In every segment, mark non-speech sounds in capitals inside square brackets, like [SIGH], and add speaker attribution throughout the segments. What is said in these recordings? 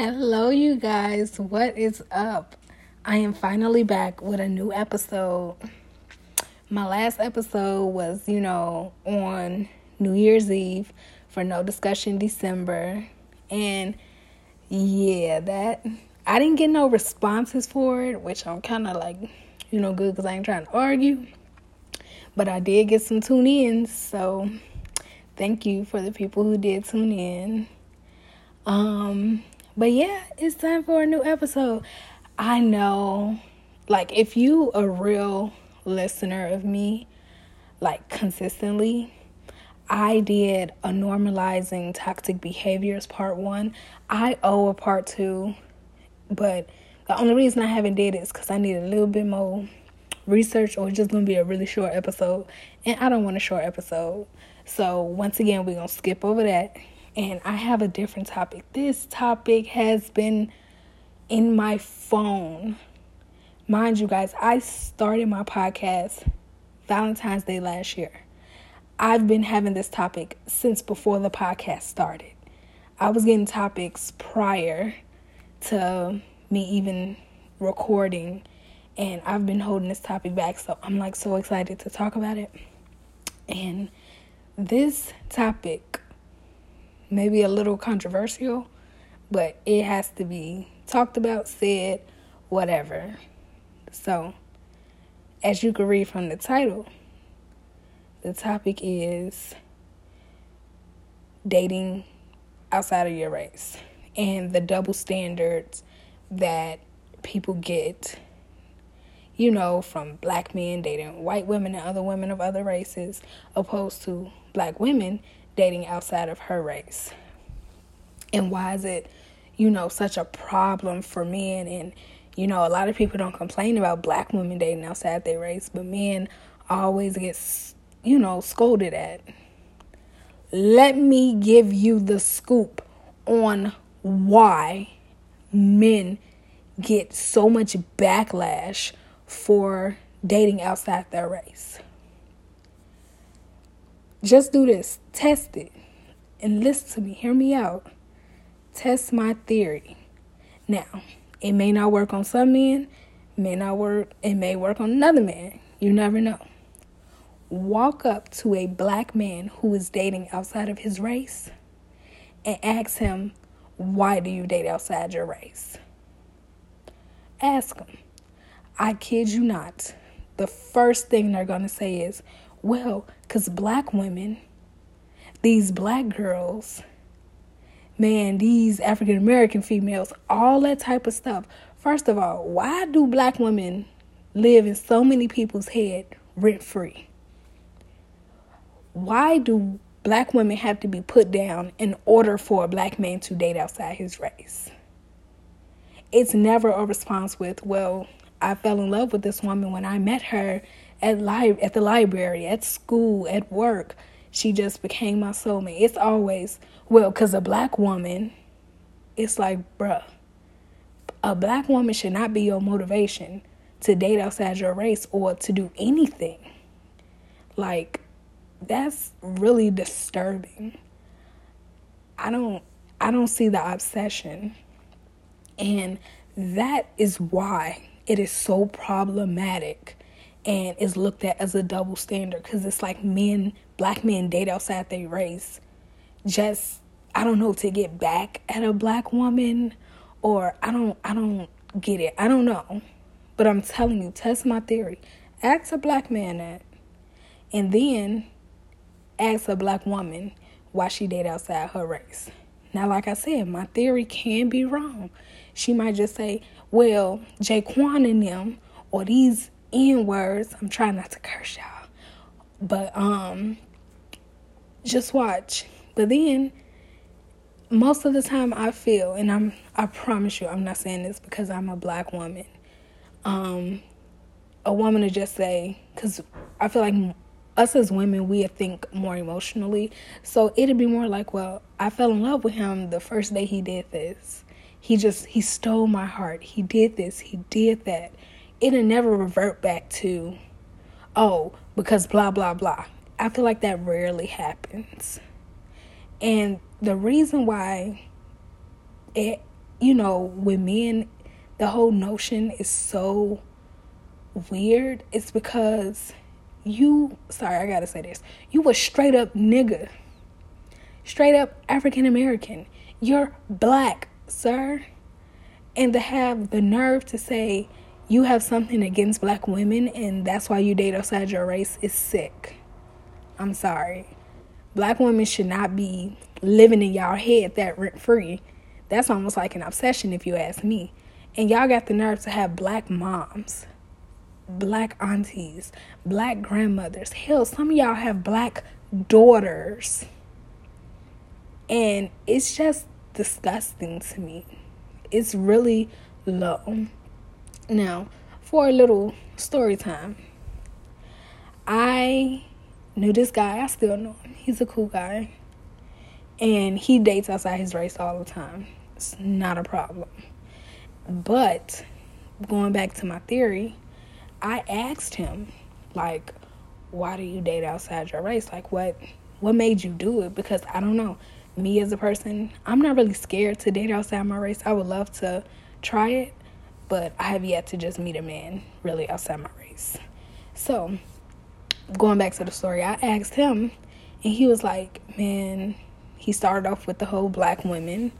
Speaker 1: Hello, you guys. What is up? I am finally back with a new episode. My last episode was, you know, on New Year's Eve for No Discussion December. And yeah, that I didn't get no responses for it, which I'm kind of like, you know, good because I ain't trying to argue. But I did get some tune ins. So thank you for the people who did tune in. Um, but yeah, it's time for a new episode. I know, like, if you a real listener of me, like consistently, I did a normalizing toxic behaviors part one. I owe a part two, but the only reason I haven't did it is because I need a little bit more research or it's just gonna be a really short episode and I don't want a short episode. So once again we're gonna skip over that and I have a different topic. This topic has been in my phone. Mind you, guys, I started my podcast Valentine's Day last year. I've been having this topic since before the podcast started. I was getting topics prior to me even recording, and I've been holding this topic back, so I'm like so excited to talk about it. And this topic maybe a little controversial, but it has to be talked about, said, whatever. So, as you can read from the title, the topic is dating outside of your race and the double standards that people get, you know, from black men dating white women and other women of other races, opposed to black women dating outside of her race. And why is it, you know, such a problem for men? And, you know, a lot of people don't complain about black women dating outside their race, but men always get, you know, scolded at. Let me give you the scoop on why men get so much backlash for dating outside their race. Just do this. Test it. And listen to me. Hear me out. Test my theory. Now, it may not work on some men, may not work, it may work on another man. You never know. Walk up to a black man who is dating outside of his race and ask him, Why do you date outside your race? Ask him. I kid you not. The first thing they're going to say is, well, because black women, these black girls, man, these African American females, all that type of stuff. First of all, why do black women live in so many people's head rent free? Why do black women have to be put down in order for a black man to date outside his race? It's never a response with, well, I fell in love with this woman when I met her at li- at the library, at school, at work. She just became my soulmate. It's always, well, because a black woman, it's like, bruh, a black woman should not be your motivation to date outside your race or to do anything. Like, that's really disturbing. I don't I don't see the obsession. And that is why it is so problematic and is looked at as a double standard because it's like men, black men date outside their race just, I don't know, to get back at a black woman or I don't, I don't get it. I don't know. But I'm telling you, test my theory. Ask a black man that. And then ask a black woman why she date outside her race. Now, like I said, my theory can be wrong. She might just say, well, Jaquan and them, or these N words. I'm trying not to curse y'all. But um just watch. But then most of the time I feel and I'm I promise you I'm not saying this because I'm a black woman. Um a woman to just say cuz I feel like us as women we think more emotionally. So it'd be more like, well, I fell in love with him the first day he did this. He just he stole my heart. He did this. He did that it'll never revert back to, oh, because blah, blah, blah. I feel like that rarely happens. And the reason why it you know, with men, the whole notion is so weird. It's because you, sorry, I gotta say this. You were straight up nigga, straight up African American. You're black, sir. And to have the nerve to say you have something against black women and that's why you date outside your race is sick. I'm sorry. Black women should not be living in y'all head that rent free. That's almost like an obsession if you ask me. And y'all got the nerve to have black moms, black aunties, black grandmothers. Hell, some of y'all have black daughters. And it's just disgusting to me. It's really low. Now, for a little story time, I knew this guy. I still know him. He's a cool guy. And he dates outside his race all the time. It's not a problem. But going back to my theory, I asked him, like, why do you date outside your race? Like, what what made you do it? Because I don't know. Me as a person, I'm not really scared to date outside my race. I would love to try it, but I have yet to just meet a man really outside my race. So, going back to the story, I asked him, and he was like, man, he started off with the whole black women.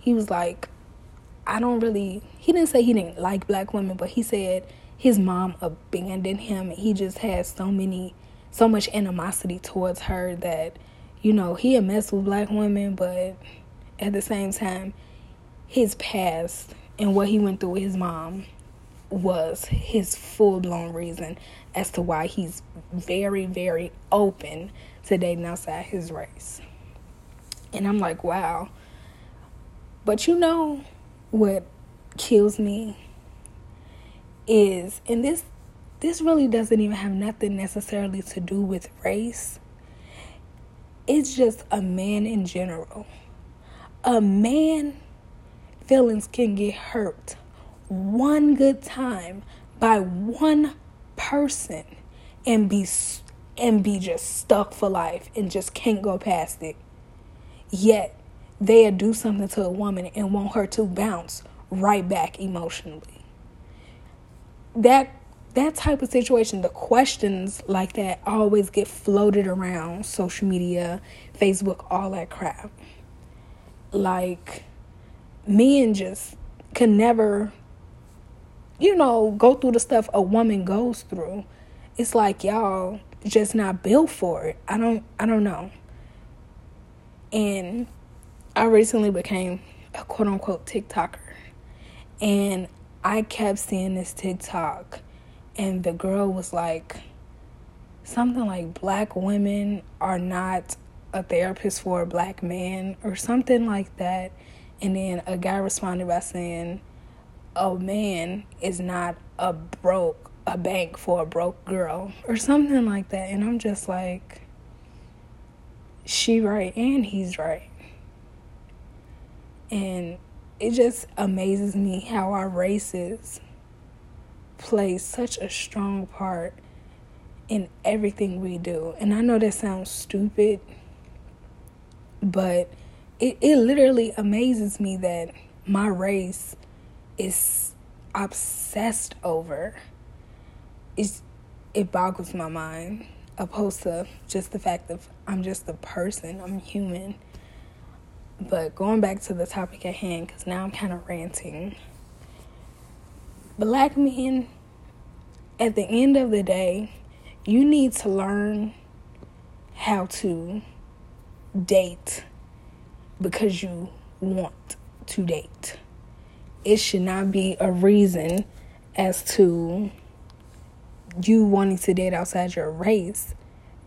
Speaker 1: He was like, I don't really, he didn't say he didn't like black women, but he said his mom abandoned him. And he just had so many, so much animosity towards her that, you know, he had messed with black women, but at the same time, his past and what he went through with his mom was his full blown reason as to why he's very, very open to dating outside his race. And I'm like, wow. But you know what kills me is and this this really doesn't even have nothing necessarily to do with race. It's just a man in general. A man feelings can get hurt one good time by one person and be and be just stuck for life and just can't go past it. Yet they'll do something to a woman and want her to bounce right back emotionally. That that type of situation, the questions like that always get floated around social media, Facebook, all that crap. Like men just can never you know, go through the stuff a woman goes through. It's like y'all just not built for it. I don't I don't know. And I recently became a quote unquote TikToker. And I kept seeing this TikTok and the girl was like something like black women are not a therapist for a black man or something like that. And then a guy responded by saying, a man is not a broke a bank for a broke girl or something like that. And i'm just like she right and he's right. And it just amazes me how our races play such a strong part in everything we do. And i know that sounds stupid but it, it literally amazes me that my race is obsessed over it's it boggles my mind opposed to just the fact of I'm just a person, I'm human. But going back to the topic at hand, because now I'm kind of ranting. Black men, at the end of the day, you need to learn how to date because you want to date. It should not be a reason as to you wanting to date outside your race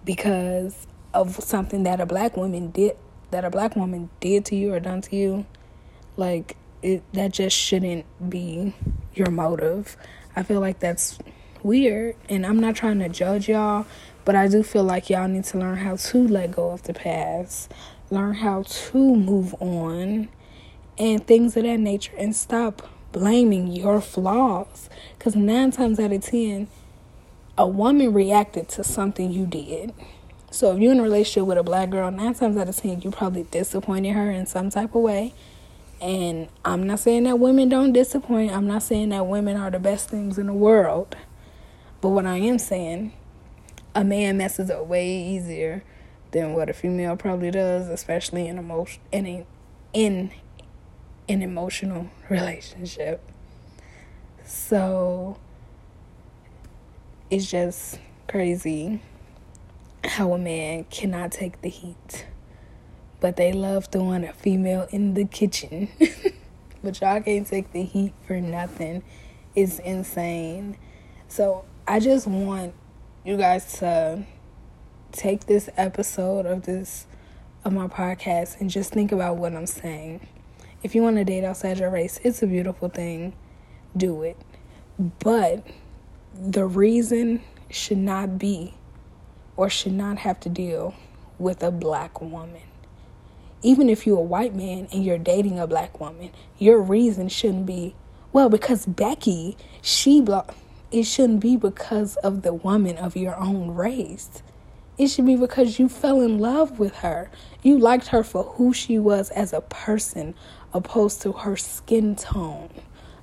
Speaker 1: because of something that a black woman did that a black woman did to you or done to you. Like it that just shouldn't be your motive. I feel like that's weird and i'm not trying to judge y'all but i do feel like y'all need to learn how to let go of the past learn how to move on and things of that nature and stop blaming your flaws. Because nine times out of ten, a woman reacted to something you did. So if you're in a relationship with a black girl, nine times out of ten, you probably disappointed her in some type of way. And I'm not saying that women don't disappoint. I'm not saying that women are the best things in the world. But what I am saying, a man messes up way easier than what a female probably does, especially in emotion in a, in an emotional [LAUGHS] relationship. So it's just crazy how a man cannot take the heat but they love throwing a female in the kitchen. [LAUGHS] but y'all can't take the heat for nothing. It's insane. So I just want you guys to take this episode of this of my podcast and just think about what I'm saying. If you want to date outside your race, it's a beautiful thing. Do it. But the reason should not be or should not have to deal with a black woman even if you're a white man and you're dating a black woman, your reason shouldn't be, well, because Becky, she blocked. It shouldn't be because of the woman of your own race. It should be because you fell in love with her. You liked her for who she was as a person, opposed to her skin tone,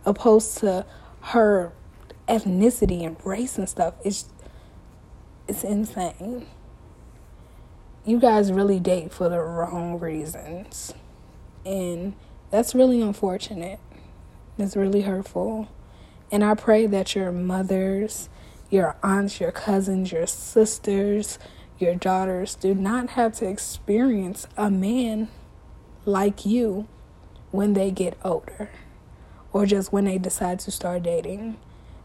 Speaker 1: opposed to her ethnicity and race and stuff. It's it's insane you guys really date for the wrong reasons. And that's really unfortunate. It's really hurtful. And I pray that your mothers, your aunts, your cousins, your sisters, your daughters do not have to experience a man like you when they get older or just when they decide to start dating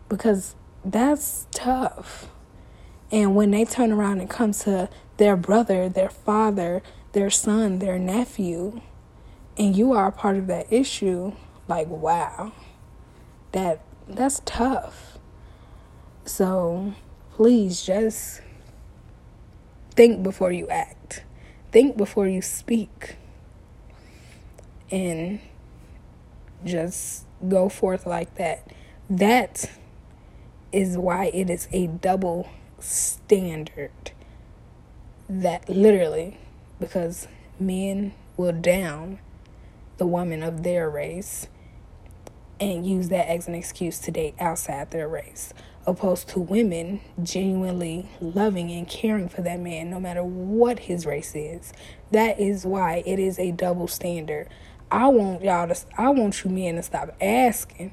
Speaker 1: because that's tough. And when they turn around and come to their brother, their father, their son, their nephew, and you are a part of that issue, like wow. That that's tough. So, please just think before you act. Think before you speak. And just go forth like that. That is why it is a double standard that literally because men will down the woman of their race and use that as an excuse to date outside their race opposed to women genuinely loving and caring for that man no matter what his race is. That is why it is a double standard. I want y'all to i want you men to stop asking.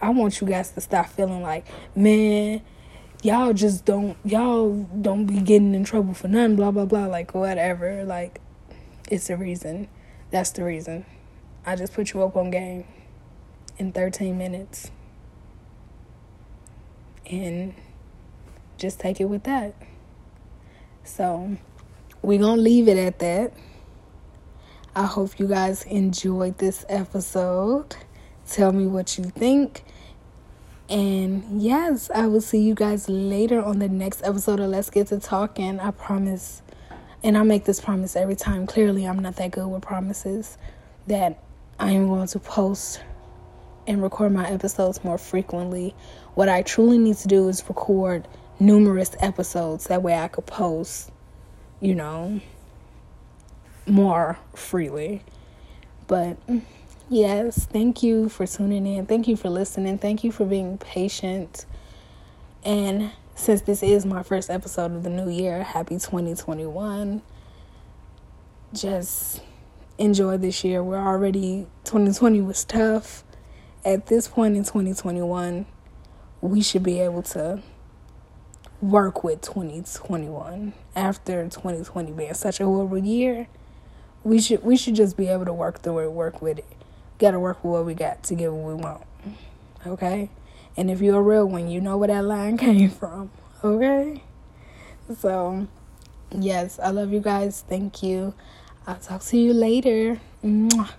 Speaker 1: I want you guys to stop feeling like man y'all just don't y'all don't be getting in trouble for none blah blah blah like whatever. Like it's the reason. That's the reason. I just put you up on game in 13 minutes and just take it with that so we're gonna leave it at that i hope you guys enjoyed this episode tell me what you think and yes, I will see you guys later on the next episode of Let's Get to Talking. I promise. And I make this promise every time. Clearly, I'm not that good with promises. That I am going to post and record my episodes more frequently. What I truly need to do is record numerous episodes. That way I could post, you know, more freely. But Yes, thank you for tuning in. Thank you for listening. Thank you for being patient. And since this is my first episode of the new year, happy 2021. Just enjoy this year. We're already 2020 was tough. At this point in 2021, we should be able to work with 2021 after 2020 being such a horrible year. We should we should just be able to work through it, work with it got to work with what we got to get what we want. Okay? And if you're a real one, you know where that line [LAUGHS] came from. Okay? So, yes, I love you guys. Thank you. I'll talk to you later. Mwah.